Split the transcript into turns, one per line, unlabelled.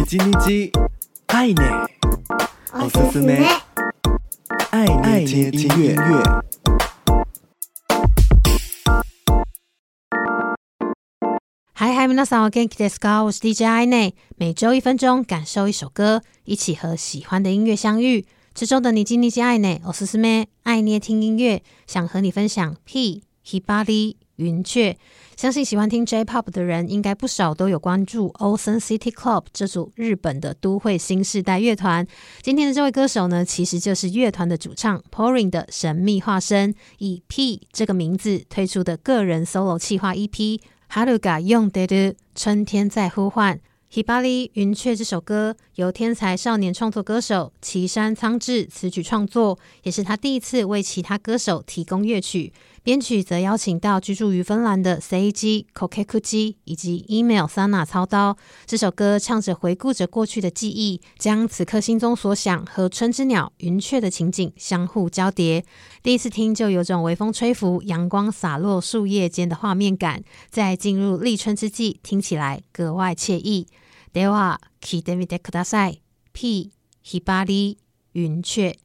你叽你叽，爱呢，おすすめ，爱爱听音乐。
嗨嗨，皆さんお元気ですか？我是 DJ 爱内，每周一分钟，感受一首歌，一起和喜欢的音乐相遇。这周的你叽你叽爱呢，おすすめ，爱捏听音乐，想和你分享 P ひばり。 云雀，相信喜欢听 J-Pop 的人应该不少都有关注 Ocean City Club 这组日本的都会新世代乐团。今天的这位歌手呢，其实就是乐团的主唱 Porin 的神秘化身，以 P 这个名字推出的个人 solo 企划 EP《春が呼んでる》，春天在呼唤。ひばり云雀这首歌由天才少年创作歌手崎山苍志词曲创作，也是他第一次为其他歌手提供乐曲。 编曲则邀请到居住于芬兰的 Seiji Kokekuchi 以及 Email Sana 操刀。这首歌唱着回顾着过去的记忆，将此刻心中所想和春之鸟云雀的情景相互交叠。第一次听就有种微风吹拂、阳光洒落树叶间的画面感，在进入立春之际，听起来格外惬意。では、闻いてみてください。P ひばり云雀。